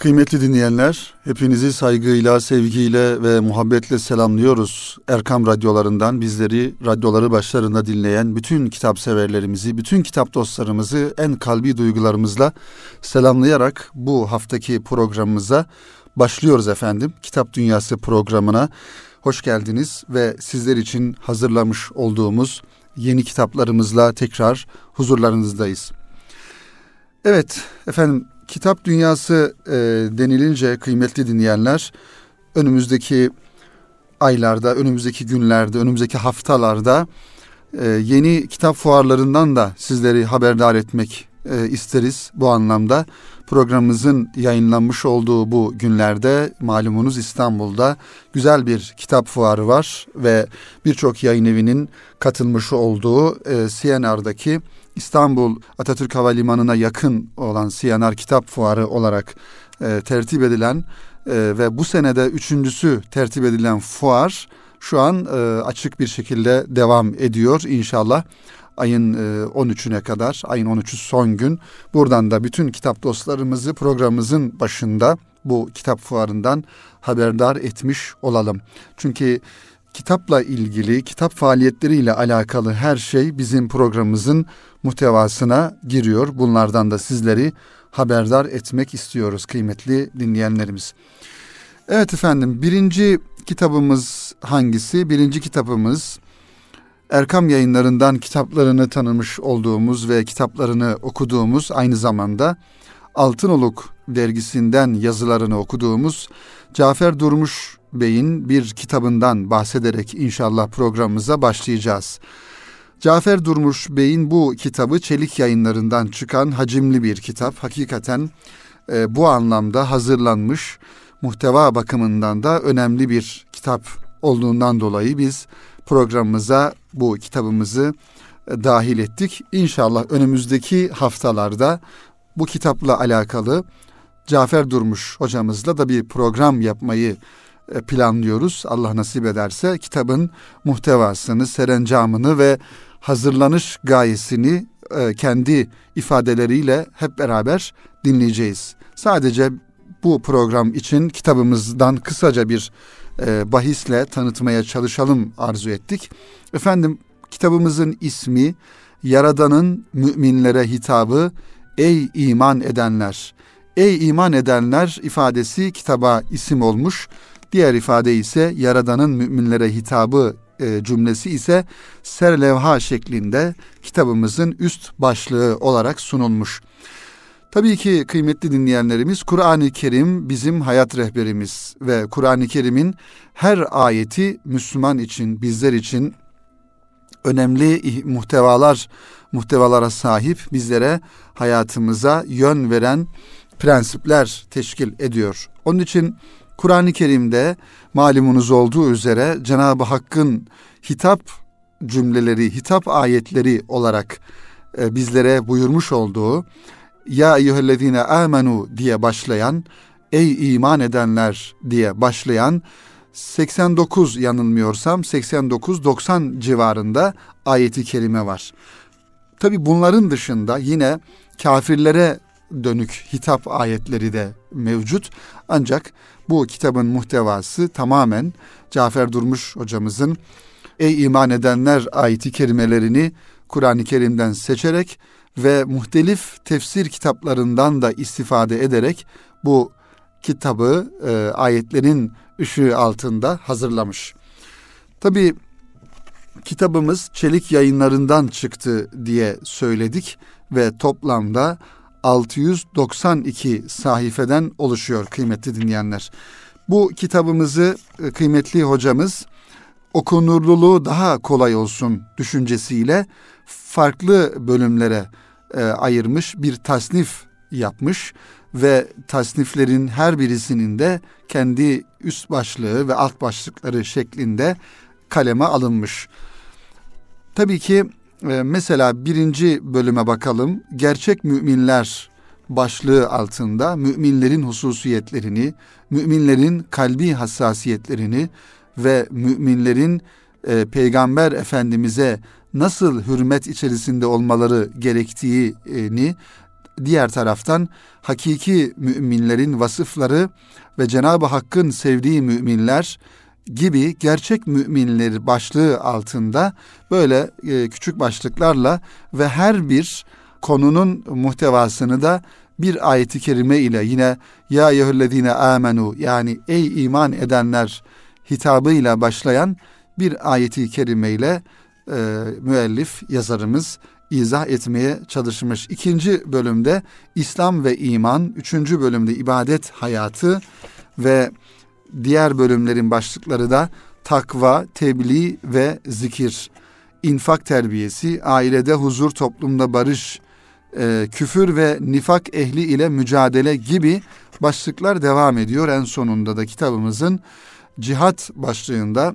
Kıymetli dinleyenler, hepinizi saygıyla, sevgiyle ve muhabbetle selamlıyoruz. Erkam radyolarından bizleri radyoları başlarında dinleyen bütün kitap severlerimizi, bütün kitap dostlarımızı en kalbi duygularımızla selamlayarak bu haftaki programımıza başlıyoruz efendim. Kitap Dünyası programına hoş geldiniz ve sizler için hazırlamış olduğumuz yeni kitaplarımızla tekrar huzurlarınızdayız. Evet efendim kitap dünyası e, denilince kıymetli dinleyenler önümüzdeki aylarda, önümüzdeki günlerde, önümüzdeki haftalarda e, yeni kitap fuarlarından da sizleri haberdar etmek e, isteriz bu anlamda. Programımızın yayınlanmış olduğu bu günlerde malumunuz İstanbul'da güzel bir kitap fuarı var ve birçok yayın evinin katılmış olduğu e, CNR'daki İstanbul Atatürk Havalimanı'na yakın olan Siyanar Kitap Fuarı olarak e, tertip edilen e, ve bu senede üçüncüsü tertip edilen fuar şu an e, açık bir şekilde devam ediyor inşallah. Ayın e, 13'üne kadar, ayın 13'ü son gün. Buradan da bütün kitap dostlarımızı programımızın başında bu kitap fuarından haberdar etmiş olalım. Çünkü kitapla ilgili, kitap faaliyetleriyle alakalı her şey bizim programımızın muhtevasına giriyor. Bunlardan da sizleri haberdar etmek istiyoruz kıymetli dinleyenlerimiz. Evet efendim birinci kitabımız hangisi? Birinci kitabımız Erkam yayınlarından kitaplarını tanımış olduğumuz ve kitaplarını okuduğumuz aynı zamanda Altınoluk dergisinden yazılarını okuduğumuz Cafer Durmuş Bey'in bir kitabından bahsederek inşallah programımıza başlayacağız. Cafer Durmuş Bey'in bu kitabı Çelik yayınlarından çıkan hacimli bir kitap. Hakikaten e, bu anlamda hazırlanmış, muhteva bakımından da önemli bir kitap olduğundan dolayı biz programımıza bu kitabımızı e, dahil ettik. İnşallah önümüzdeki haftalarda bu kitapla alakalı Cafer Durmuş hocamızla da bir program yapmayı e, planlıyoruz. Allah nasip ederse kitabın muhtevasını, serencamını ve hazırlanış gayesini e, kendi ifadeleriyle hep beraber dinleyeceğiz. Sadece bu program için kitabımızdan kısaca bir e, bahisle tanıtmaya çalışalım arzu ettik. Efendim kitabımızın ismi Yaradan'ın müminlere hitabı Ey iman edenler. Ey iman edenler ifadesi kitaba isim olmuş. Diğer ifade ise Yaradan'ın müminlere hitabı e, cümlesi ise serlevha şeklinde kitabımızın üst başlığı olarak sunulmuş. Tabii ki kıymetli dinleyenlerimiz Kur'an-ı Kerim bizim hayat rehberimiz ve Kur'an-ı Kerim'in her ayeti Müslüman için, bizler için önemli muhtevalar, muhtevalara sahip bizlere hayatımıza yön veren prensipler teşkil ediyor. Onun için Kur'an-ı Kerim'de malumunuz olduğu üzere Cenab-ı Hakk'ın hitap cümleleri, hitap ayetleri olarak e, bizlere buyurmuş olduğu ya eyyühellezine amenu diye başlayan ey iman edenler diye başlayan 89 yanılmıyorsam 89-90 civarında ayeti kerime var. Tabi bunların dışında yine kafirlere dönük hitap ayetleri de mevcut. Ancak bu kitabın muhtevası tamamen Cafer Durmuş hocamızın Ey iman edenler ayeti kerimelerini Kur'an-ı Kerim'den seçerek ve muhtelif tefsir kitaplarından da istifade ederek bu kitabı e, ayetlerin ışığı altında hazırlamış. Tabi kitabımız Çelik yayınlarından çıktı diye söyledik ve toplamda 692 sayfeden oluşuyor kıymetli dinleyenler. Bu kitabımızı e, kıymetli hocamız okunurluluğu daha kolay olsun düşüncesiyle farklı bölümlere e, ayırmış bir tasnif yapmış ve tasniflerin her birisinin de kendi üst başlığı ve alt başlıkları şeklinde kaleme alınmış. Tabii ki e, mesela birinci bölüme bakalım. Gerçek müminler başlığı altında müminlerin hususiyetlerini, müminlerin kalbi hassasiyetlerini ve müminlerin e, Peygamber Efendimiz'e nasıl hürmet içerisinde olmaları gerektiğini diğer taraftan hakiki müminlerin vasıfları ve Cenab-ı Hakk'ın sevdiği müminler gibi gerçek müminler başlığı altında böyle e, küçük başlıklarla ve her bir konunun muhtevasını da bir ayeti kerime ile yine ya eyyühellezine amenu yani ey iman edenler hitabıyla başlayan bir ayeti kerime ile e, müellif yazarımız izah etmeye çalışmış. İkinci bölümde İslam ve iman, üçüncü bölümde ibadet hayatı ve diğer bölümlerin başlıkları da takva, tebliğ ve zikir, infak terbiyesi, ailede huzur, toplumda barış, e, küfür ve nifak ehli ile mücadele gibi başlıklar devam ediyor. En sonunda da kitabımızın cihat başlığında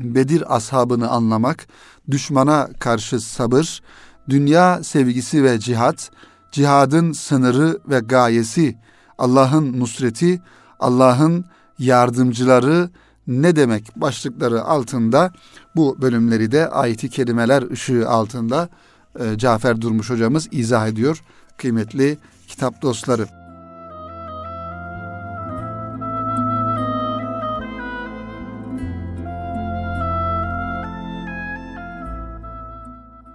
Bedir ashabını anlamak, düşmana karşı sabır, dünya sevgisi ve cihat, cihadın sınırı ve gayesi, Allah'ın nusreti, Allah'ın yardımcıları ne demek başlıkları altında bu bölümleri de ayeti kerimeler ışığı altında e, Cafer Durmuş hocamız izah ediyor kıymetli kitap dostları.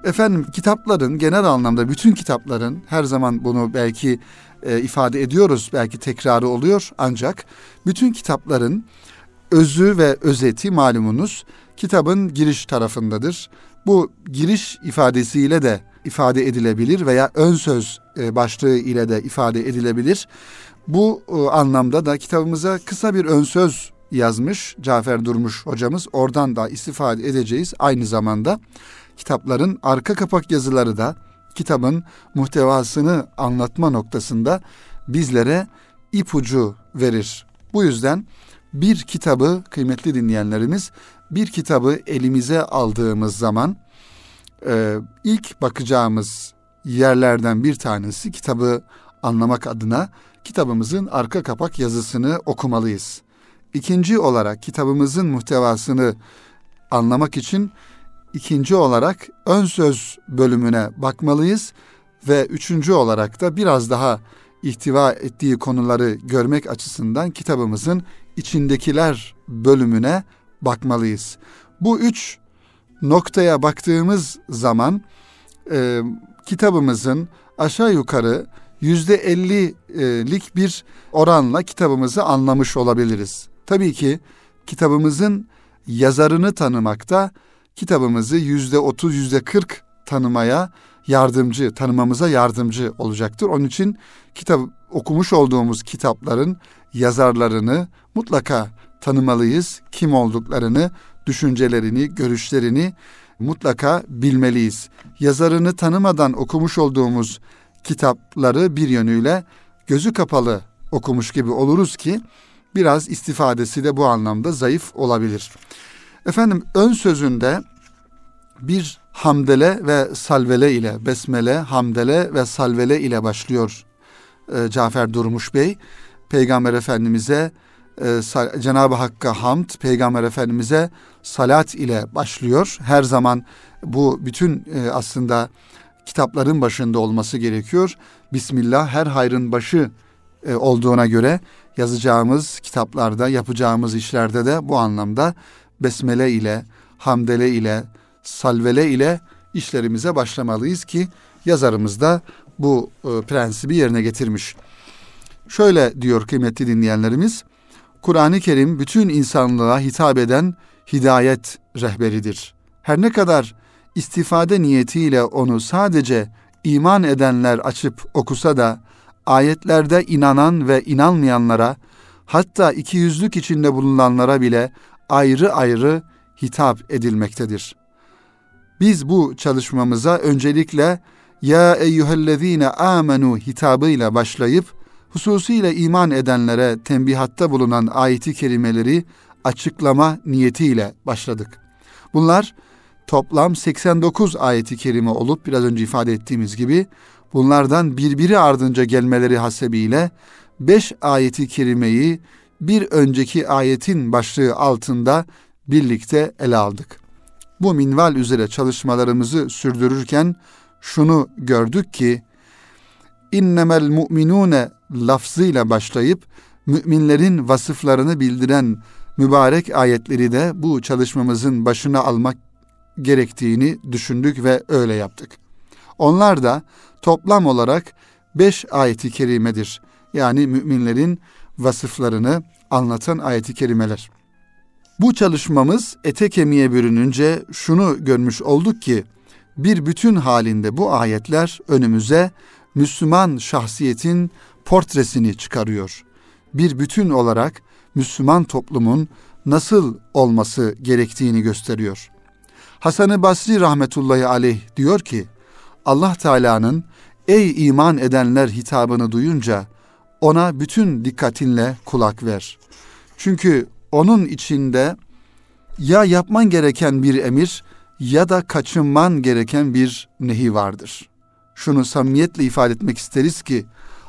Efendim kitapların genel anlamda bütün kitapların her zaman bunu belki e, ifade ediyoruz belki tekrarı oluyor ancak bütün kitapların özü ve özeti malumunuz kitabın giriş tarafındadır. Bu giriş ifadesiyle de ifade edilebilir veya ön söz e, başlığı ile de ifade edilebilir. Bu e, anlamda da kitabımıza kısa bir ön söz yazmış Cafer Durmuş hocamız. Oradan da istifade edeceğiz. Aynı zamanda kitapların arka kapak yazıları da kitabın muhtevasını anlatma noktasında bizlere ipucu verir. Bu yüzden bir kitabı kıymetli dinleyenlerimiz bir kitabı elimize aldığımız zaman e, ilk bakacağımız yerlerden bir tanesi kitabı anlamak adına kitabımızın arka kapak yazısını okumalıyız. İkinci olarak kitabımızın muhtevasını anlamak için ikinci olarak ön söz bölümüne bakmalıyız ve üçüncü olarak da biraz daha ihtiva ettiği konuları görmek açısından kitabımızın içindekiler bölümüne bakmalıyız. Bu üç noktaya baktığımız zaman e, kitabımızın aşağı yukarı yüzde ellilik bir oranla kitabımızı anlamış olabiliriz. Tabii ki kitabımızın yazarını tanımakta kitabımızı yüzde otuz, yüzde kırk tanımaya yardımcı, tanımamıza yardımcı olacaktır. Onun için kitap okumuş olduğumuz kitapların yazarlarını mutlaka tanımalıyız. Kim olduklarını, düşüncelerini, görüşlerini mutlaka bilmeliyiz. Yazarını tanımadan okumuş olduğumuz kitapları bir yönüyle gözü kapalı okumuş gibi oluruz ki biraz istifadesi de bu anlamda zayıf olabilir. Efendim ön sözünde bir hamdele ve salvele ile besmele, hamdele ve salvele ile başlıyor e, Cafer Durmuş Bey. Peygamber Efendimiz'e e, Cenab-ı Hakk'a hamd, Peygamber Efendimiz'e salat ile başlıyor. Her zaman bu bütün e, aslında kitapların başında olması gerekiyor. Bismillah her hayrın başı e, olduğuna göre yazacağımız kitaplarda, yapacağımız işlerde de bu anlamda besmele ile, hamdele ile, salvele ile işlerimize başlamalıyız ki yazarımız da bu e, prensibi yerine getirmiş. Şöyle diyor kıymetli dinleyenlerimiz. Kur'an-ı Kerim bütün insanlığa hitap eden hidayet rehberidir. Her ne kadar istifade niyetiyle onu sadece iman edenler açıp okusa da ayetlerde inanan ve inanmayanlara hatta iki yüzlük içinde bulunanlara bile ayrı ayrı hitap edilmektedir. Biz bu çalışmamıza öncelikle ya eyyühellezine amenu hitabıyla başlayıp hususiyle iman edenlere tembihatta bulunan ayeti kerimeleri açıklama niyetiyle başladık. Bunlar toplam 89 ayeti kerime olup biraz önce ifade ettiğimiz gibi bunlardan birbiri ardınca gelmeleri hasebiyle 5 ayeti kerimeyi bir önceki ayetin başlığı altında birlikte ele aldık. Bu minval üzere çalışmalarımızı sürdürürken şunu gördük ki innemel mu'minune lafzıyla başlayıp müminlerin vasıflarını bildiren mübarek ayetleri de bu çalışmamızın başına almak gerektiğini düşündük ve öyle yaptık. Onlar da toplam olarak beş ayeti kerimedir. Yani müminlerin vasıflarını anlatan ayeti kerimeler. Bu çalışmamız ete kemiğe bürününce şunu görmüş olduk ki bir bütün halinde bu ayetler önümüze Müslüman şahsiyetin portresini çıkarıyor. Bir bütün olarak Müslüman toplumun nasıl olması gerektiğini gösteriyor. Hasan-ı Basri rahmetullahi aleyh diyor ki Allah Teala'nın ey iman edenler hitabını duyunca ona bütün dikkatinle kulak ver. Çünkü onun içinde ya yapman gereken bir emir ya da kaçınman gereken bir nehi vardır. Şunu samimiyetle ifade etmek isteriz ki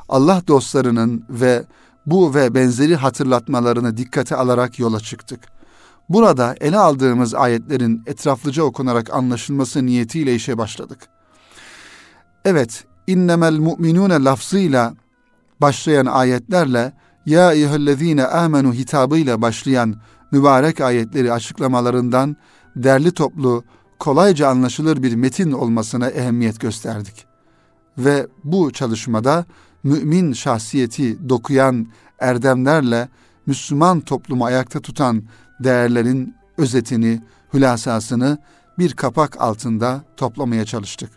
Allah dostlarının ve bu ve benzeri hatırlatmalarını dikkate alarak yola çıktık. Burada ele aldığımız ayetlerin etraflıca okunarak anlaşılması niyetiyle işe başladık. Evet, innemel mu'minune lafzıyla başlayan ayetlerle ya eyyühellezine amenu hitabıyla başlayan mübarek ayetleri açıklamalarından derli toplu, kolayca anlaşılır bir metin olmasına ehemmiyet gösterdik. Ve bu çalışmada mümin şahsiyeti dokuyan erdemlerle Müslüman toplumu ayakta tutan değerlerin özetini, hülasasını bir kapak altında toplamaya çalıştık.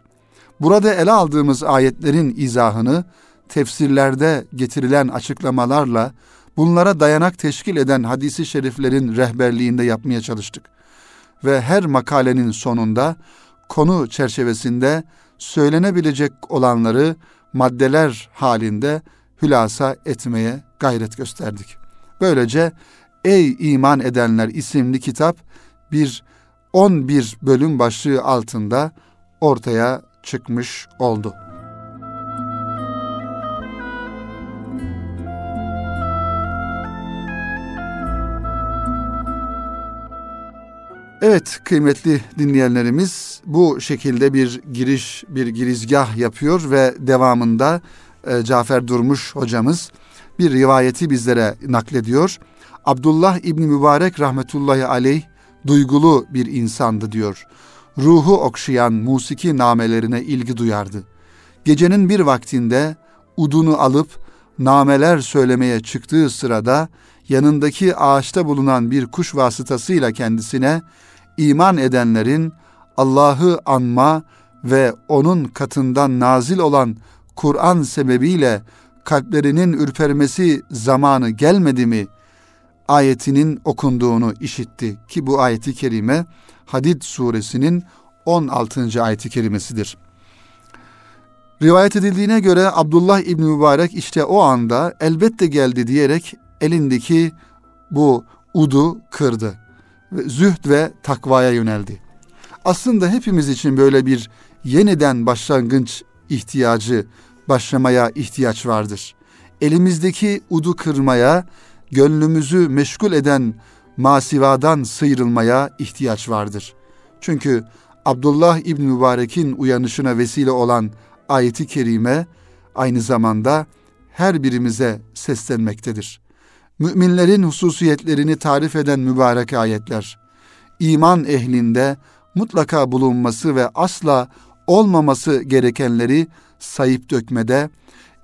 Burada ele aldığımız ayetlerin izahını tefsirlerde getirilen açıklamalarla bunlara dayanak teşkil eden hadisi şeriflerin rehberliğinde yapmaya çalıştık. Ve her makalenin sonunda konu çerçevesinde söylenebilecek olanları maddeler halinde hülasa etmeye gayret gösterdik. Böylece Ey iman edenler isimli kitap bir 11 bölüm başlığı altında ortaya çıkmış oldu. Evet kıymetli dinleyenlerimiz bu şekilde bir giriş bir girizgah yapıyor ve devamında e, Cafer Durmuş hocamız bir rivayeti bizlere naklediyor. Abdullah İbni Mübarek rahmetullahi aleyh duygulu bir insandı diyor. Ruhu okşayan musiki namelerine ilgi duyardı. Gecenin bir vaktinde udunu alıp nameler söylemeye çıktığı sırada yanındaki ağaçta bulunan bir kuş vasıtasıyla kendisine iman edenlerin Allah'ı anma ve onun katından nazil olan Kur'an sebebiyle kalplerinin ürpermesi zamanı gelmedi mi ayetinin okunduğunu işitti ki bu ayeti kerime Hadid suresinin 16. ayeti kerimesidir. Rivayet edildiğine göre Abdullah İbni Mübarek işte o anda elbette geldi diyerek elindeki bu udu kırdı. Zühd ve takvaya yöneldi. Aslında hepimiz için böyle bir yeniden başlangıç ihtiyacı, başlamaya ihtiyaç vardır. Elimizdeki udu kırmaya, gönlümüzü meşgul eden masivadan sıyrılmaya ihtiyaç vardır. Çünkü Abdullah İbn Mübarek'in uyanışına vesile olan ayeti kerime aynı zamanda her birimize seslenmektedir. Müminlerin hususiyetlerini tarif eden mübarek ayetler, iman ehlinde mutlaka bulunması ve asla olmaması gerekenleri sayıp dökmede,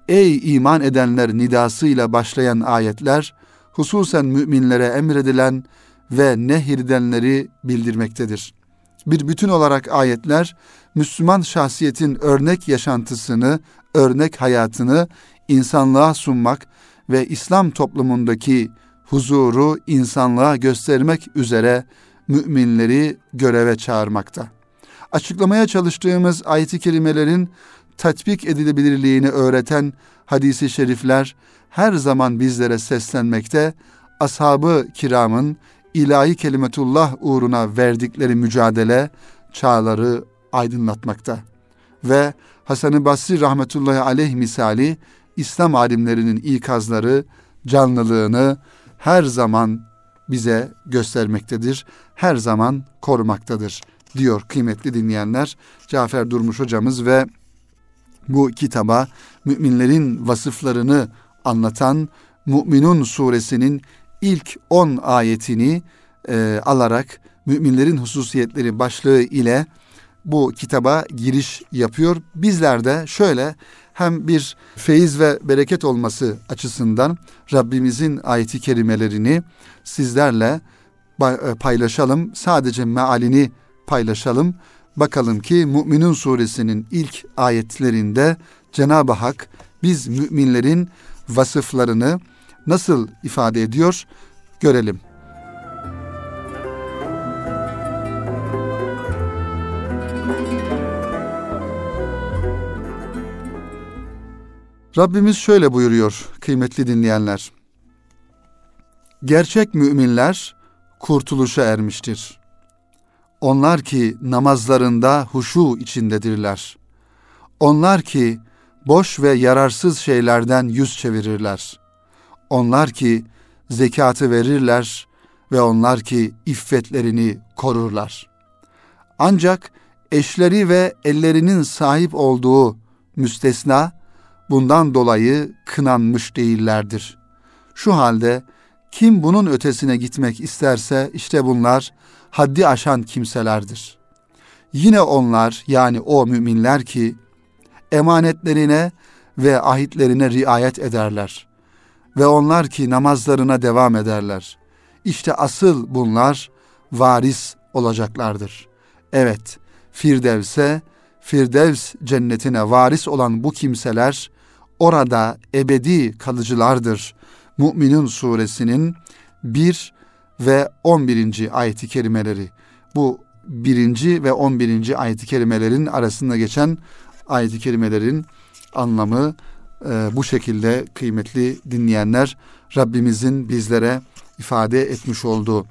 ey iman edenler nidasıyla başlayan ayetler, hususen müminlere emredilen ve nehirdenleri bildirmektedir. Bir bütün olarak ayetler, Müslüman şahsiyetin örnek yaşantısını, örnek hayatını insanlığa sunmak ve İslam toplumundaki huzuru insanlığa göstermek üzere müminleri göreve çağırmakta. Açıklamaya çalıştığımız ayet-i kerimelerin tatbik edilebilirliğini öğreten hadisi şerifler her zaman bizlere seslenmekte, ashabı kiramın ilahi kelimetullah uğruna verdikleri mücadele çağları aydınlatmakta. Ve Hasan-ı Basri rahmetullahi aleyh misali İslam alimlerinin ikazları, canlılığını her zaman bize göstermektedir. Her zaman korumaktadır diyor kıymetli dinleyenler. Cafer Durmuş hocamız ve bu kitaba müminlerin vasıflarını anlatan Müminun suresinin ilk 10 ayetini e, alarak müminlerin hususiyetleri başlığı ile bu kitaba giriş yapıyor. Bizler de şöyle hem bir feyiz ve bereket olması açısından Rabbimizin ayeti kerimelerini sizlerle e, paylaşalım. Sadece mealini paylaşalım. Bakalım ki Müminun suresinin ilk ayetlerinde Cenab-ı Hak biz müminlerin vasıflarını nasıl ifade ediyor görelim. Rabbimiz şöyle buyuruyor kıymetli dinleyenler. Gerçek müminler kurtuluşa ermiştir. Onlar ki namazlarında huşu içindedirler. Onlar ki boş ve yararsız şeylerden yüz çevirirler. Onlar ki zekatı verirler ve onlar ki iffetlerini korurlar. Ancak eşleri ve ellerinin sahip olduğu müstesna bundan dolayı kınanmış değillerdir. Şu halde kim bunun ötesine gitmek isterse işte bunlar haddi aşan kimselerdir. Yine onlar yani o müminler ki emanetlerine ve ahitlerine riayet ederler ve onlar ki namazlarına devam ederler. İşte asıl bunlar varis olacaklardır. Evet, Firdevs'e, Firdevs cennetine varis olan bu kimseler orada ebedi kalıcılardır. Müminun suresinin 1 ve 11. ayeti kerimeleri. Bu birinci ve 11. ayeti kerimelerin arasında geçen ayeti kerimelerin anlamı e, bu şekilde kıymetli dinleyenler Rabbimizin bizlere ifade etmiş olduğu.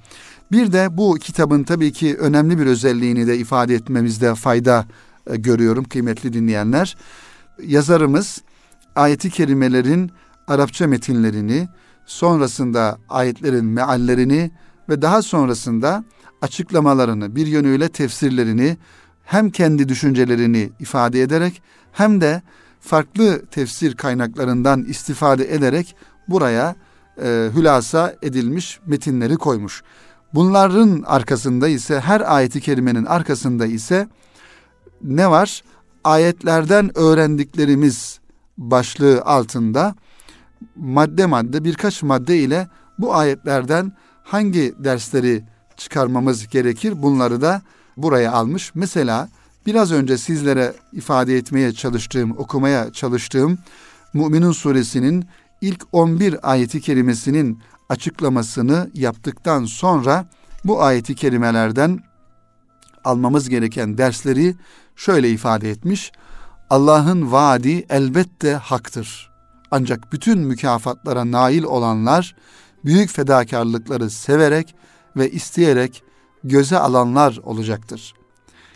Bir de bu kitabın tabii ki önemli bir özelliğini de ifade etmemizde fayda e, görüyorum kıymetli dinleyenler. Yazarımız ayeti kerimelerin Arapça metinlerini, sonrasında ayetlerin meallerini ve daha sonrasında açıklamalarını, bir yönüyle tefsirlerini hem kendi düşüncelerini ifade ederek hem de farklı tefsir kaynaklarından istifade ederek buraya e, hülasa edilmiş metinleri koymuş. Bunların arkasında ise her ayeti kerimenin arkasında ise ne var? Ayetlerden öğrendiklerimiz başlığı altında madde madde birkaç madde ile bu ayetlerden hangi dersleri çıkarmamız gerekir bunları da buraya almış. Mesela biraz önce sizlere ifade etmeye çalıştığım, okumaya çalıştığım Müminun suresinin ilk 11 ayeti kerimesinin açıklamasını yaptıktan sonra bu ayeti kerimelerden almamız gereken dersleri şöyle ifade etmiş. Allah'ın vaadi elbette haktır. Ancak bütün mükafatlara nail olanlar büyük fedakarlıkları severek ve isteyerek göze alanlar olacaktır.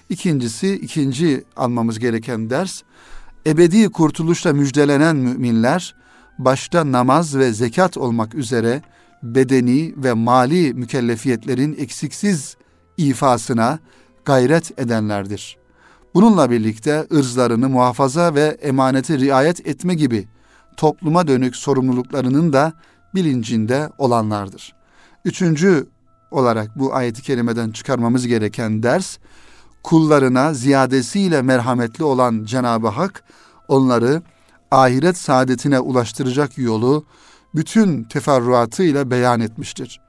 İkincisi, ikinci almamız gereken ders, ebedi kurtuluşla müjdelenen müminler, başta namaz ve zekat olmak üzere bedeni ve mali mükellefiyetlerin eksiksiz ifasına gayret edenlerdir. Bununla birlikte ırzlarını muhafaza ve emaneti riayet etme gibi topluma dönük sorumluluklarının da bilincinde olanlardır. Üçüncü olarak bu ayeti kerimeden çıkarmamız gereken ders, kullarına ziyadesiyle merhametli olan Cenab-ı Hak, onları ahiret saadetine ulaştıracak yolu bütün teferruatıyla beyan etmiştir.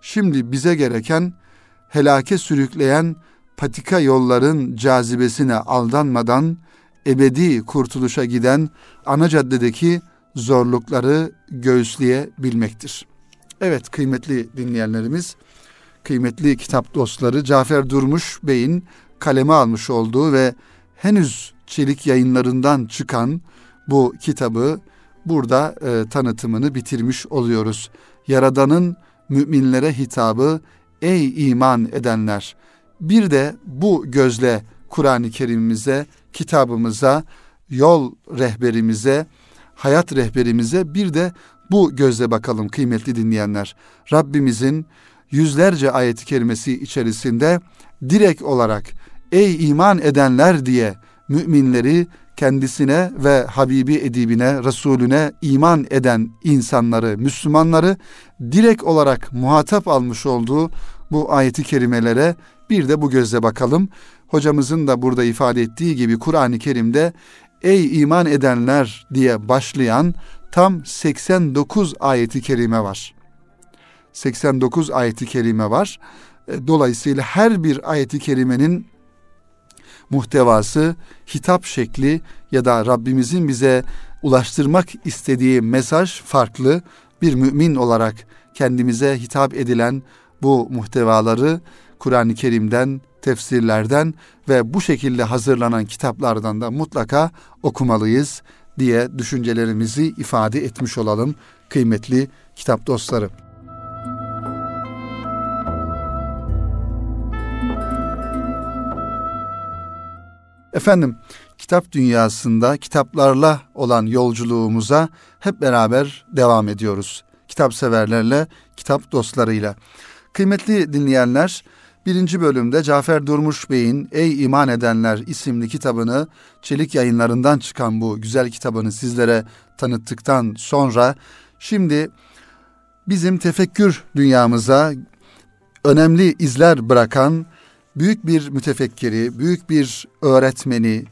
Şimdi bize gereken helake sürükleyen patika yolların cazibesine aldanmadan ebedi kurtuluşa giden ana caddedeki zorlukları göğüsleyebilmektir. Evet kıymetli dinleyenlerimiz, kıymetli kitap dostları Cafer Durmuş Bey'in kaleme almış olduğu ve henüz çelik yayınlarından çıkan bu kitabı burada e, tanıtımını bitirmiş oluyoruz. Yaradan'ın müminlere hitabı ey iman edenler bir de bu gözle Kur'an-ı Kerim'imize, kitabımıza, yol rehberimize, hayat rehberimize bir de bu gözle bakalım kıymetli dinleyenler. Rabbimizin yüzlerce ayet-i kerimesi içerisinde direkt olarak ey iman edenler diye müminleri kendisine ve Habibi edibine, Resulüne iman eden insanları, Müslümanları direkt olarak muhatap almış olduğu bu ayeti kerimelere bir de bu gözle bakalım. Hocamızın da burada ifade ettiği gibi Kur'an-ı Kerim'de ey iman edenler diye başlayan tam 89 ayeti kerime var. 89 ayeti kerime var. E, dolayısıyla her bir ayeti kerimenin muhtevası, hitap şekli ya da Rabbimizin bize ulaştırmak istediği mesaj farklı. Bir mümin olarak kendimize hitap edilen bu muhtevaları Kur'an-ı Kerim'den, tefsirlerden ve bu şekilde hazırlanan kitaplardan da mutlaka okumalıyız diye düşüncelerimizi ifade etmiş olalım kıymetli kitap dostları. Efendim, kitap dünyasında kitaplarla olan yolculuğumuza hep beraber devam ediyoruz. Kitap severlerle, kitap dostlarıyla. Kıymetli dinleyenler, birinci bölümde Cafer Durmuş Bey'in Ey İman Edenler isimli kitabını Çelik yayınlarından çıkan bu güzel kitabını sizlere tanıttıktan sonra şimdi bizim tefekkür dünyamıza önemli izler bırakan büyük bir mütefekkiri, büyük bir öğretmeni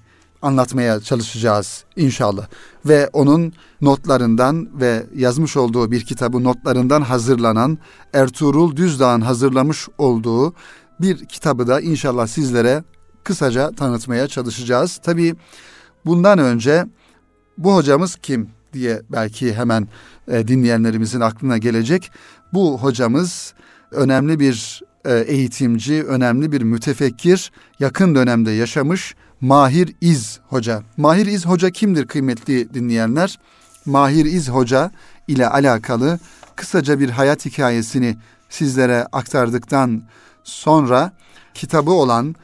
anlatmaya çalışacağız inşallah. Ve onun notlarından ve yazmış olduğu bir kitabı notlarından hazırlanan Ertuğrul Düzdağ'ın hazırlamış olduğu bir kitabı da inşallah sizlere kısaca tanıtmaya çalışacağız. Tabii bundan önce bu hocamız kim diye belki hemen e, dinleyenlerimizin aklına gelecek. Bu hocamız önemli bir e, eğitimci, önemli bir mütefekkir, yakın dönemde yaşamış Mahir İz Hoca. Mahir İz Hoca kimdir kıymetli dinleyenler? Mahir İz Hoca ile alakalı kısaca bir hayat hikayesini sizlere aktardıktan sonra kitabı olan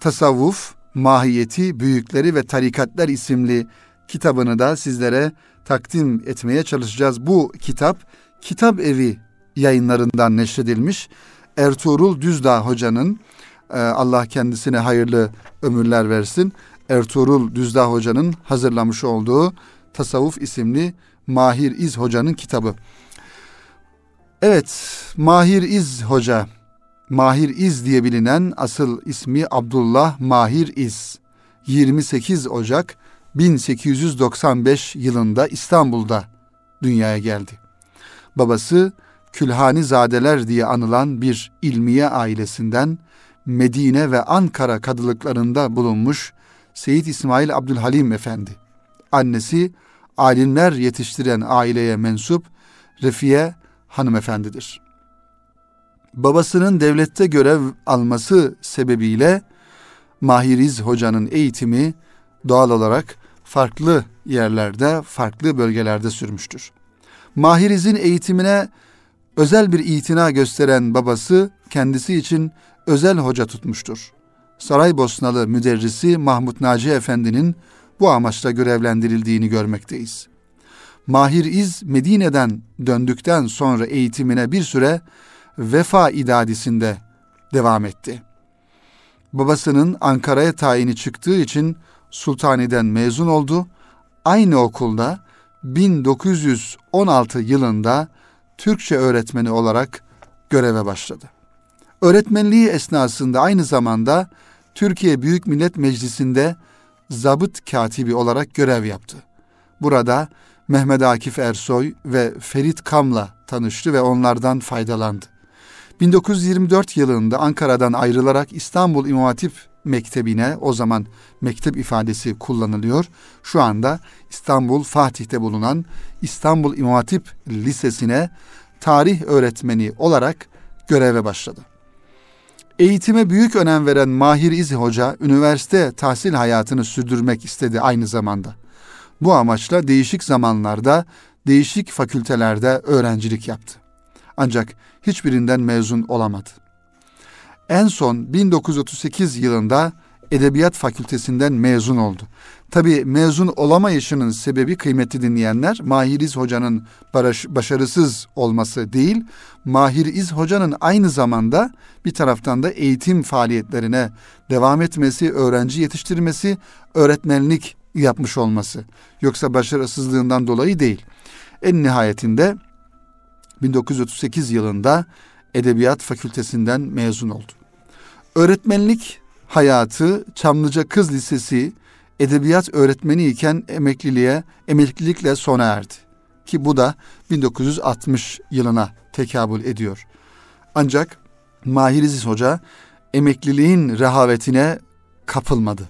Tasavvuf, Mahiyeti, Büyükleri ve Tarikatlar isimli kitabını da sizlere takdim etmeye çalışacağız. Bu kitap Kitap Evi yayınlarından neşredilmiş. Ertuğrul Düzdağ hocanın e, Allah kendisine hayırlı ömürler versin. Ertuğrul Düzdağ hocanın hazırlamış olduğu Tasavvuf isimli Mahir İz hocanın kitabı. Evet, Mahir İz hoca, Mahir İz diye bilinen asıl ismi Abdullah Mahir İz. 28 Ocak 1895 yılında İstanbul'da dünyaya geldi. Babası Külhani Zadeler diye anılan bir ilmiye ailesinden Medine ve Ankara kadılıklarında bulunmuş Seyit İsmail Abdülhalim Efendi. Annesi alimler yetiştiren aileye mensup Refiye hanımefendidir. Babasının devlette görev alması sebebiyle Mahiriz hocanın eğitimi doğal olarak farklı yerlerde, farklı bölgelerde sürmüştür. Mahiriz'in eğitimine özel bir itina gösteren babası kendisi için özel hoca tutmuştur. Saraybosnalı müderrisi Mahmut Naci Efendi'nin bu amaçla görevlendirildiğini görmekteyiz. Mahir İz Medine'den döndükten sonra eğitimine bir süre Vefa İdadisi'nde devam etti. Babasının Ankara'ya tayini çıktığı için Sultani'den mezun oldu. Aynı okulda 1916 yılında Türkçe öğretmeni olarak göreve başladı. Öğretmenliği esnasında aynı zamanda Türkiye Büyük Millet Meclisi'nde zabıt katibi olarak görev yaptı. Burada Mehmet Akif Ersoy ve Ferit Kam'la tanıştı ve onlardan faydalandı. 1924 yılında Ankara'dan ayrılarak İstanbul İmam Hatip Mektebi'ne o zaman mektep ifadesi kullanılıyor. Şu anda İstanbul Fatih'te bulunan İstanbul İmam Hatip Lisesi'ne tarih öğretmeni olarak göreve başladı. Eğitime büyük önem veren Mahir İzi Hoca, üniversite tahsil hayatını sürdürmek istedi aynı zamanda. Bu amaçla değişik zamanlarda, değişik fakültelerde öğrencilik yaptı. Ancak hiçbirinden mezun olamadı. En son 1938 yılında Edebiyat Fakültesinden mezun oldu. Tabi mezun olamayışının sebebi kıymetli dinleyenler Mahir İz Hoca'nın başarısız olması değil, Mahir İz Hoca'nın aynı zamanda bir taraftan da eğitim faaliyetlerine devam etmesi, öğrenci yetiştirmesi, öğretmenlik yapmış olması. Yoksa başarısızlığından dolayı değil. En nihayetinde 1938 yılında Edebiyat Fakültesinden mezun oldu. Öğretmenlik hayatı Çamlıca Kız Lisesi edebiyat öğretmeni iken emekliliğe emeklilikle sona erdi. Ki bu da 1960 yılına tekabül ediyor. Ancak Mahir İziz Hoca emekliliğin rehavetine kapılmadı.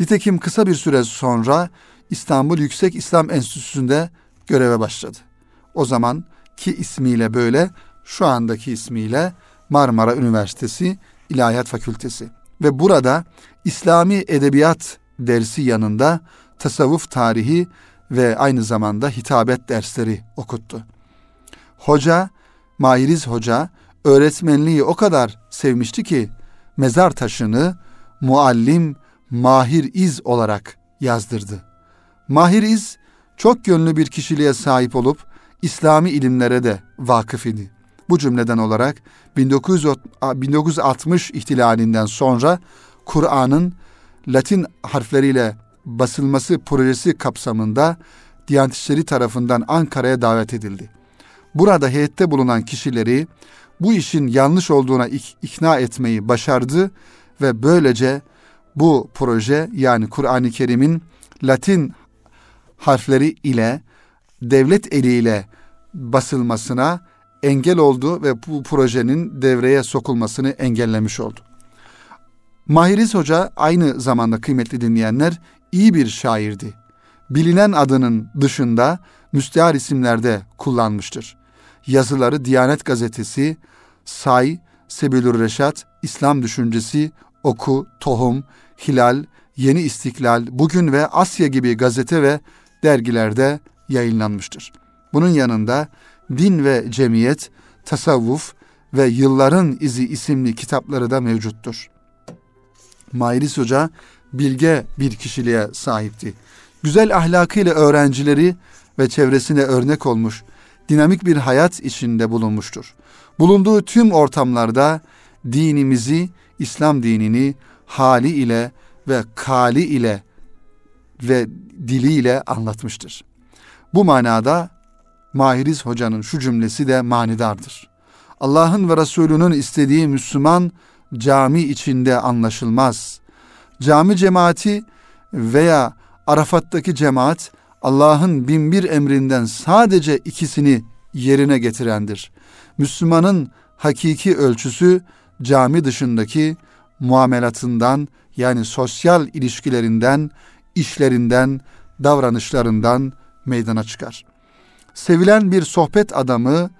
Nitekim kısa bir süre sonra İstanbul Yüksek İslam Enstitüsü'nde göreve başladı. O zaman ki ismiyle böyle, şu andaki ismiyle Marmara Üniversitesi İlahiyat Fakültesi. Ve burada İslami Edebiyat dersi yanında tasavvuf tarihi ve aynı zamanda hitabet dersleri okuttu. Hoca, Mahiriz Hoca öğretmenliği o kadar sevmişti ki mezar taşını muallim Mahir İz olarak yazdırdı. Mahir İz çok yönlü bir kişiliğe sahip olup İslami ilimlere de vakıf idi. Bu cümleden olarak 1960 ihtilalinden sonra Kur'an'ın Latin harfleriyle basılması projesi kapsamında Diyanet İşleri tarafından Ankara'ya davet edildi. Burada heyette bulunan kişileri bu işin yanlış olduğuna ikna etmeyi başardı ve böylece bu proje yani Kur'an-ı Kerim'in Latin harfleri ile devlet eliyle basılmasına engel oldu ve bu projenin devreye sokulmasını engellemiş oldu. Mahiriz Hoca aynı zamanda kıymetli dinleyenler iyi bir şairdi. Bilinen adının dışında müstehar isimlerde kullanmıştır. Yazıları Diyanet Gazetesi, Say, Sebilür Reşat, İslam Düşüncesi, Oku, Tohum, Hilal, Yeni İstiklal, Bugün ve Asya gibi gazete ve dergilerde yayınlanmıştır. Bunun yanında Din ve Cemiyet, Tasavvuf ve Yılların İzi isimli kitapları da mevcuttur. Mayris Hoca bilge bir kişiliğe sahipti. Güzel ahlakıyla öğrencileri ve çevresine örnek olmuş, dinamik bir hayat içinde bulunmuştur. Bulunduğu tüm ortamlarda dinimizi, İslam dinini hali ile ve kali ile ve diliyle anlatmıştır. Bu manada Mahiriz Hoca'nın şu cümlesi de manidardır. Allah'ın ve Resulünün istediği Müslüman cami içinde anlaşılmaz. Cami cemaati veya Arafat'taki cemaat Allah'ın binbir emrinden sadece ikisini yerine getirendir. Müslümanın hakiki ölçüsü cami dışındaki muamelatından yani sosyal ilişkilerinden, işlerinden, davranışlarından meydana çıkar. Sevilen bir sohbet adamı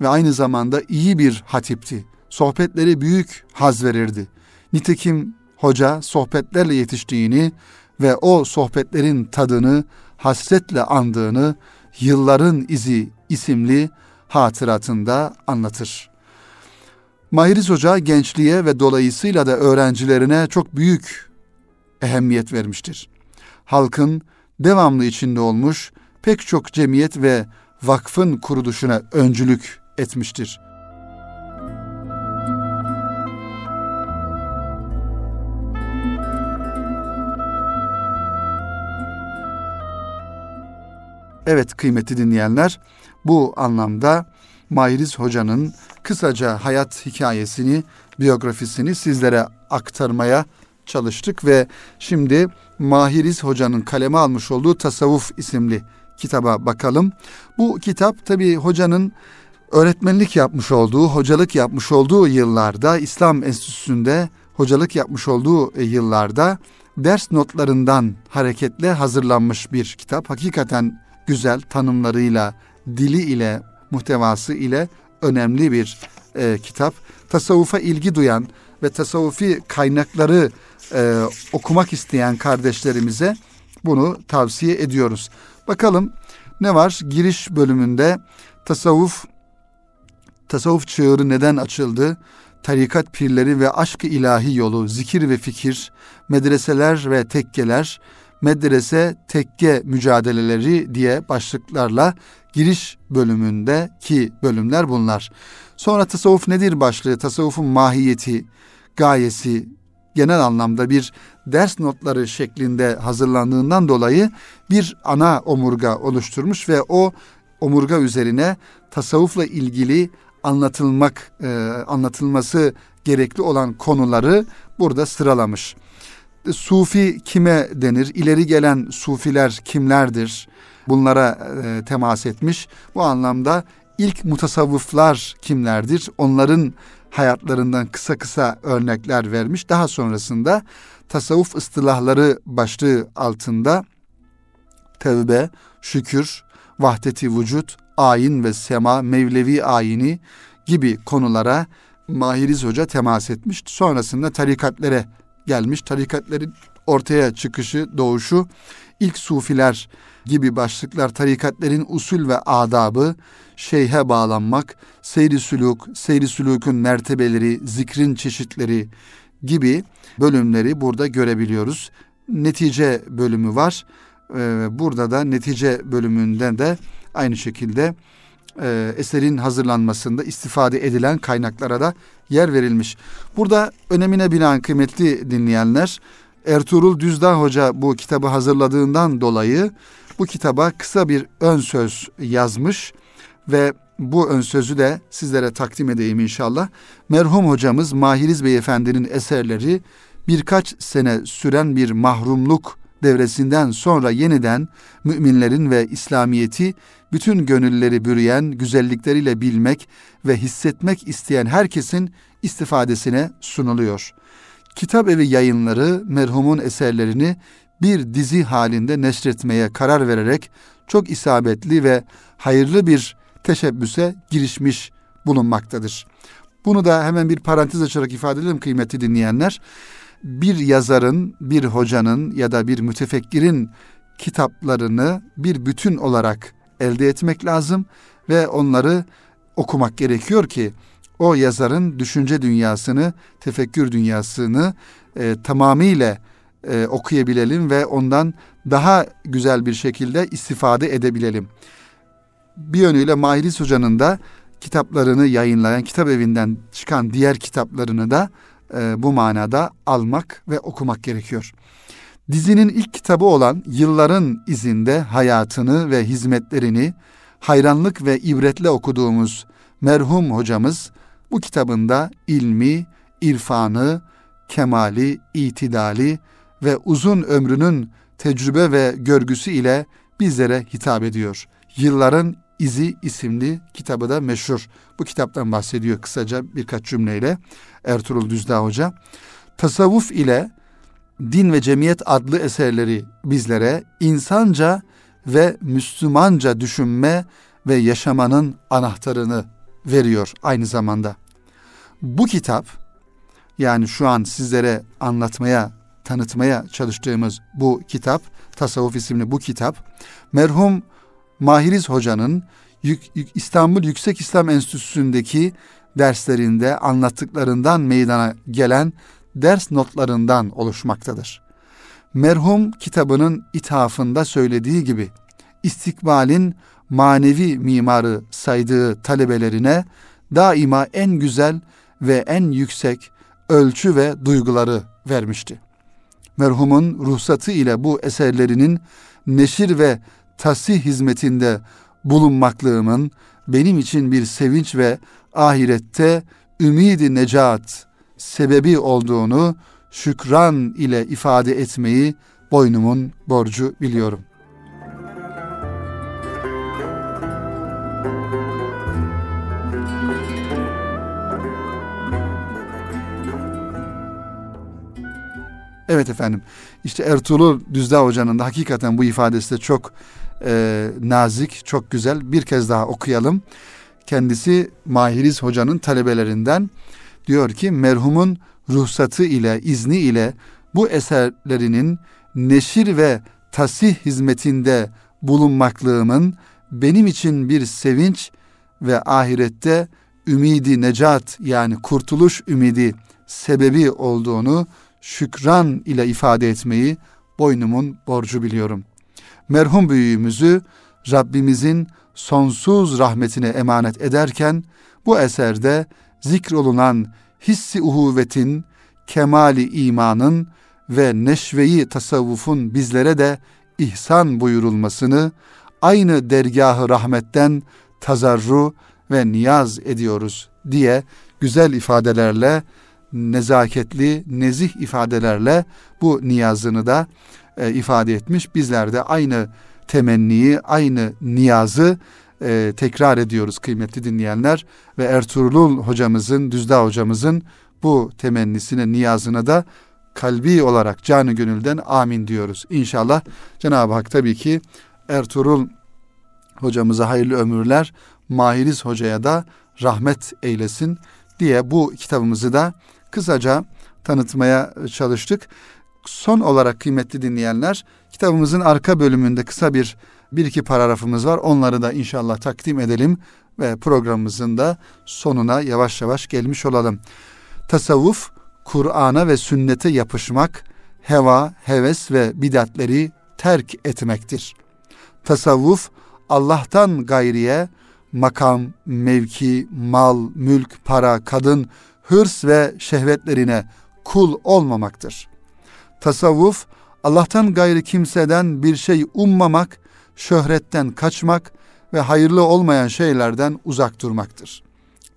ve aynı zamanda iyi bir hatipti. Sohbetleri büyük haz verirdi. Nitekim hoca sohbetlerle yetiştiğini ve o sohbetlerin tadını hasretle andığını Yılların İzi isimli hatıratında anlatır. Mahiriz Hoca gençliğe ve dolayısıyla da öğrencilerine çok büyük ehemmiyet vermiştir. Halkın devamlı içinde olmuş pek çok cemiyet ve vakfın kuruluşuna öncülük etmiştir. Evet kıymetli dinleyenler bu anlamda Mahiriz Hoca'nın kısaca hayat hikayesini, biyografisini sizlere aktarmaya çalıştık ve şimdi Mahiriz Hoca'nın kaleme almış olduğu Tasavvuf isimli kitaba bakalım. Bu kitap tabi hocanın öğretmenlik yapmış olduğu, hocalık yapmış olduğu yıllarda İslam Enstitüsü'nde hocalık yapmış olduğu e, yıllarda ders notlarından hareketle hazırlanmış bir kitap. Hakikaten güzel tanımlarıyla, dili ile, muhtevası ile önemli bir e, kitap. Tasavvufa ilgi duyan ve tasavvufi kaynakları e, okumak isteyen kardeşlerimize bunu tavsiye ediyoruz. Bakalım ne var? Giriş bölümünde tasavvuf tasavvuf çığırı neden açıldı? Tarikat pirleri ve aşk-ı ilahi yolu, zikir ve fikir, medreseler ve tekkeler, medrese tekke mücadeleleri diye başlıklarla giriş bölümündeki bölümler bunlar. Sonra tasavvuf nedir başlığı, tasavvufun mahiyeti, gayesi, genel anlamda bir ders notları şeklinde hazırlandığından dolayı bir ana omurga oluşturmuş ve o omurga üzerine tasavvufla ilgili anlatılmak e, anlatılması gerekli olan konuları burada sıralamış. Sufi kime denir? İleri gelen sufiler kimlerdir? Bunlara e, temas etmiş. Bu anlamda ilk mutasavvıflar kimlerdir? Onların hayatlarından kısa kısa örnekler vermiş. Daha sonrasında tasavvuf ıstılahları başlığı altında tevbe, şükür, vahdeti vücut, ayin ve sema, mevlevi ayini gibi konulara Mahiriz Hoca temas etmiş. Sonrasında tarikatlere gelmiş. Tarikatlerin ortaya çıkışı, doğuşu, ilk sufiler gibi başlıklar tarikatlerin usul ve adabı, şeyhe bağlanmak, seyri sülük, seyri sülükün mertebeleri, zikrin çeşitleri gibi bölümleri burada görebiliyoruz. Netice bölümü var. Ee, burada da netice bölümünden de aynı şekilde e, eserin hazırlanmasında istifade edilen kaynaklara da yer verilmiş. Burada önemine binaen kıymetli dinleyenler Ertuğrul Düzdağ Hoca bu kitabı hazırladığından dolayı bu kitaba kısa bir ön söz yazmış ve bu ön sözü de sizlere takdim edeyim inşallah. Merhum hocamız Mahiriz Beyefendi'nin eserleri birkaç sene süren bir mahrumluk devresinden sonra yeniden müminlerin ve İslamiyeti bütün gönülleri bürüyen güzellikleriyle bilmek ve hissetmek isteyen herkesin istifadesine sunuluyor. Kitap evi yayınları merhumun eserlerini bir dizi halinde neşretmeye karar vererek çok isabetli ve hayırlı bir teşebbüse girişmiş bulunmaktadır. Bunu da hemen bir parantez açarak ifade edelim kıymetli dinleyenler. Bir yazarın, bir hocanın ya da bir mütefekkirin kitaplarını bir bütün olarak elde etmek lazım ve onları okumak gerekiyor ki o yazarın düşünce dünyasını, tefekkür dünyasını e, tamamıyla e, okuyabilelim ve ondan daha güzel bir şekilde istifade edebilelim. Bir yönüyle Mahiris Hoca'nın da kitaplarını yayınlayan kitap evinden çıkan diğer kitaplarını da e, bu manada almak ve okumak gerekiyor. Dizinin ilk kitabı olan Yılların izinde hayatını ve hizmetlerini hayranlık ve ibretle okuduğumuz merhum hocamız bu kitabında ilmi, irfanı, kemali, itidali ve uzun ömrünün tecrübe ve görgüsü ile bizlere hitap ediyor. Yılların İzi isimli kitabı da meşhur. Bu kitaptan bahsediyor kısaca birkaç cümleyle Ertuğrul Düzdağ Hoca. Tasavvuf ile Din ve Cemiyet adlı eserleri bizlere insanca ve Müslümanca düşünme ve yaşamanın anahtarını veriyor aynı zamanda. Bu kitap yani şu an sizlere anlatmaya, tanıtmaya çalıştığımız bu kitap, Tasavvuf isimli bu kitap, merhum Mahiriz Hoca'nın İstanbul Yüksek İslam Enstitüsü'ndeki derslerinde anlattıklarından meydana gelen ders notlarından oluşmaktadır. Merhum kitabının ithafında söylediği gibi istikbalin manevi mimarı saydığı talebelerine daima en güzel ve en yüksek ölçü ve duyguları vermişti. Merhumun ruhsatı ile bu eserlerinin neşir ve tasih hizmetinde bulunmaklığımın benim için bir sevinç ve ahirette ümidi necat sebebi olduğunu şükran ile ifade etmeyi boynumun borcu biliyorum. Evet efendim. İşte Ertuğrul Düzdağ Hoca'nın da hakikaten bu ifadesi de çok e, nazik, çok güzel. Bir kez daha okuyalım. Kendisi Mahiriz Hoca'nın talebelerinden diyor ki merhumun ruhsatı ile, izni ile bu eserlerinin neşir ve tasih hizmetinde bulunmaklığımın benim için bir sevinç ve ahirette ümidi necat yani kurtuluş ümidi sebebi olduğunu şükran ile ifade etmeyi boynumun borcu biliyorum. Merhum büyüğümüzü Rabbimizin sonsuz rahmetine emanet ederken bu eserde zikrolunan hissi uhuvvetin kemali imanın ve neşveyi tasavvufun bizlere de ihsan buyurulmasını aynı dergahı rahmetten tazarru ve niyaz ediyoruz diye güzel ifadelerle nezaketli, nezih ifadelerle bu niyazını da e, ifade etmiş. Bizler de aynı temenniyi, aynı niyazı e, tekrar ediyoruz kıymetli dinleyenler ve Ertuğrul hocamızın, Düzdağ hocamızın bu temennisine, niyazına da kalbi olarak canı gönülden amin diyoruz. İnşallah Cenab-ı Hak tabii ki Ertuğrul hocamıza hayırlı ömürler, Mahiriz hocaya da rahmet eylesin diye bu kitabımızı da kısaca tanıtmaya çalıştık. Son olarak kıymetli dinleyenler kitabımızın arka bölümünde kısa bir bir iki paragrafımız var. Onları da inşallah takdim edelim ve programımızın da sonuna yavaş yavaş gelmiş olalım. Tasavvuf Kur'an'a ve sünnete yapışmak, heva, heves ve bidatleri terk etmektir. Tasavvuf Allah'tan gayriye makam, mevki, mal, mülk, para, kadın, hırs ve şehvetlerine kul olmamaktır. Tasavvuf Allah'tan gayri kimseden bir şey ummamak, şöhretten kaçmak ve hayırlı olmayan şeylerden uzak durmaktır.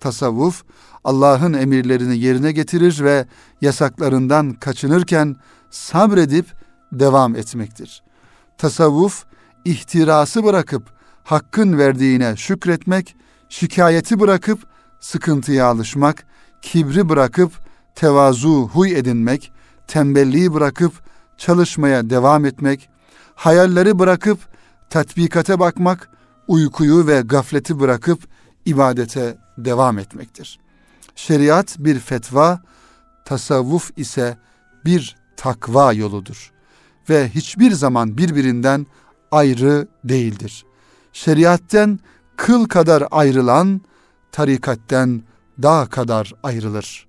Tasavvuf Allah'ın emirlerini yerine getirir ve yasaklarından kaçınırken sabredip devam etmektir. Tasavvuf ihtirası bırakıp hakkın verdiğine şükretmek, şikayeti bırakıp sıkıntıya alışmak, kibri bırakıp tevazu huy edinmek, tembelliği bırakıp çalışmaya devam etmek, hayalleri bırakıp tatbikate bakmak, uykuyu ve gafleti bırakıp ibadete devam etmektir. Şeriat bir fetva, tasavvuf ise bir takva yoludur ve hiçbir zaman birbirinden ayrı değildir. Şeriatten kıl kadar ayrılan tarikatten dağ kadar ayrılır.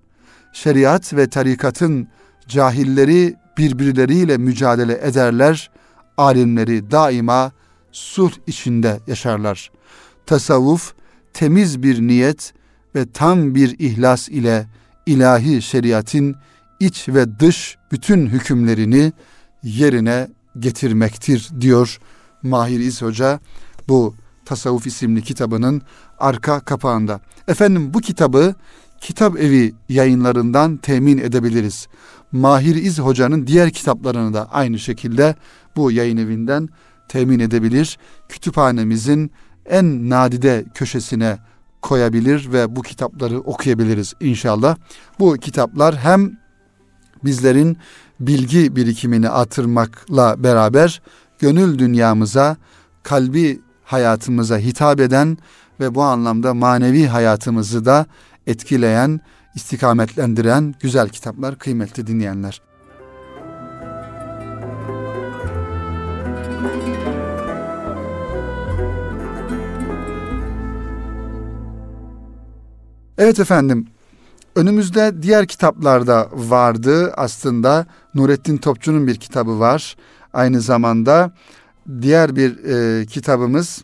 Şeriat ve tarikatın cahilleri birbirleriyle mücadele ederler, alimleri daima sulh içinde yaşarlar. Tasavvuf temiz bir niyet ve tam bir ihlas ile ilahi şeriatın iç ve dış bütün hükümlerini yerine getirmektir diyor Mahir İz Hoca bu Tasavvuf isimli kitabının arka kapağında. Efendim bu kitabı Kitap Evi yayınlarından temin edebiliriz. Mahir İz Hoca'nın diğer kitaplarını da aynı şekilde bu yayın evinden temin edebilir. Kütüphanemizin en nadide köşesine koyabilir ve bu kitapları okuyabiliriz inşallah. Bu kitaplar hem bizlerin bilgi birikimini artırmakla beraber gönül dünyamıza, kalbi hayatımıza hitap eden ve bu anlamda manevi hayatımızı da etkileyen, istikametlendiren güzel kitaplar kıymetli dinleyenler. Evet efendim, önümüzde diğer kitaplarda vardı aslında. Nurettin Topçu'nun bir kitabı var. Aynı zamanda diğer bir e, kitabımız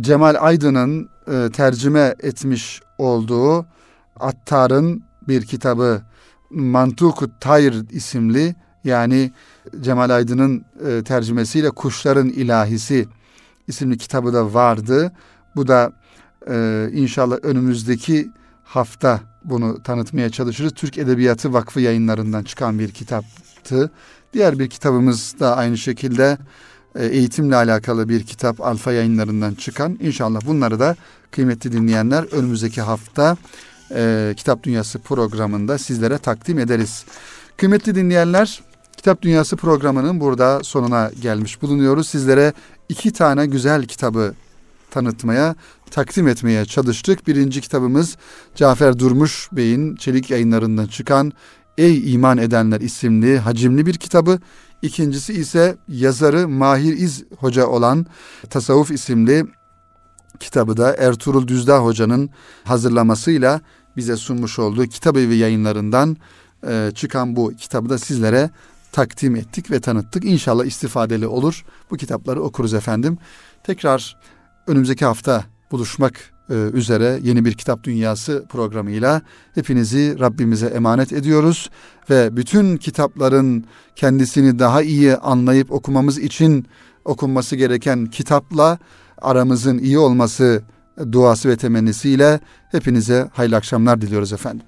Cemal Aydın'ın e, tercüme etmiş olduğu Attar'ın bir kitabı Mantukut Tayr isimli yani Cemal Aydın'ın e, tercümesiyle Kuşların İlahisi isimli kitabı da vardı. Bu da e, inşallah önümüzdeki hafta bunu tanıtmaya çalışırız. Türk Edebiyatı Vakfı yayınlarından çıkan bir kitaptı. Diğer bir kitabımız da aynı şekilde e, eğitimle alakalı bir kitap Alfa yayınlarından çıkan. İnşallah bunları da kıymetli dinleyenler önümüzdeki hafta e, Kitap Dünyası programında sizlere takdim ederiz. Kıymetli dinleyenler Kitap Dünyası programının burada sonuna gelmiş bulunuyoruz. Sizlere iki tane güzel kitabı tanıtmaya, takdim etmeye çalıştık. Birinci kitabımız Cafer Durmuş Bey'in Çelik yayınlarından çıkan Ey İman Edenler isimli hacimli bir kitabı. İkincisi ise yazarı Mahir İz Hoca olan Tasavvuf isimli kitabı da Ertuğrul Düzdağ Hoca'nın hazırlamasıyla bize sunmuş olduğu kitabı ve yayınlarından e, çıkan bu kitabı da sizlere takdim ettik ve tanıttık. İnşallah istifadeli olur. Bu kitapları okuruz efendim. Tekrar önümüzdeki hafta buluşmak e, üzere yeni bir Kitap Dünyası programıyla hepinizi Rabbimize emanet ediyoruz ve bütün kitapların kendisini daha iyi anlayıp okumamız için okunması gereken kitapla aramızın iyi olması duası ve temennisiyle hepinize hayırlı akşamlar diliyoruz efendim.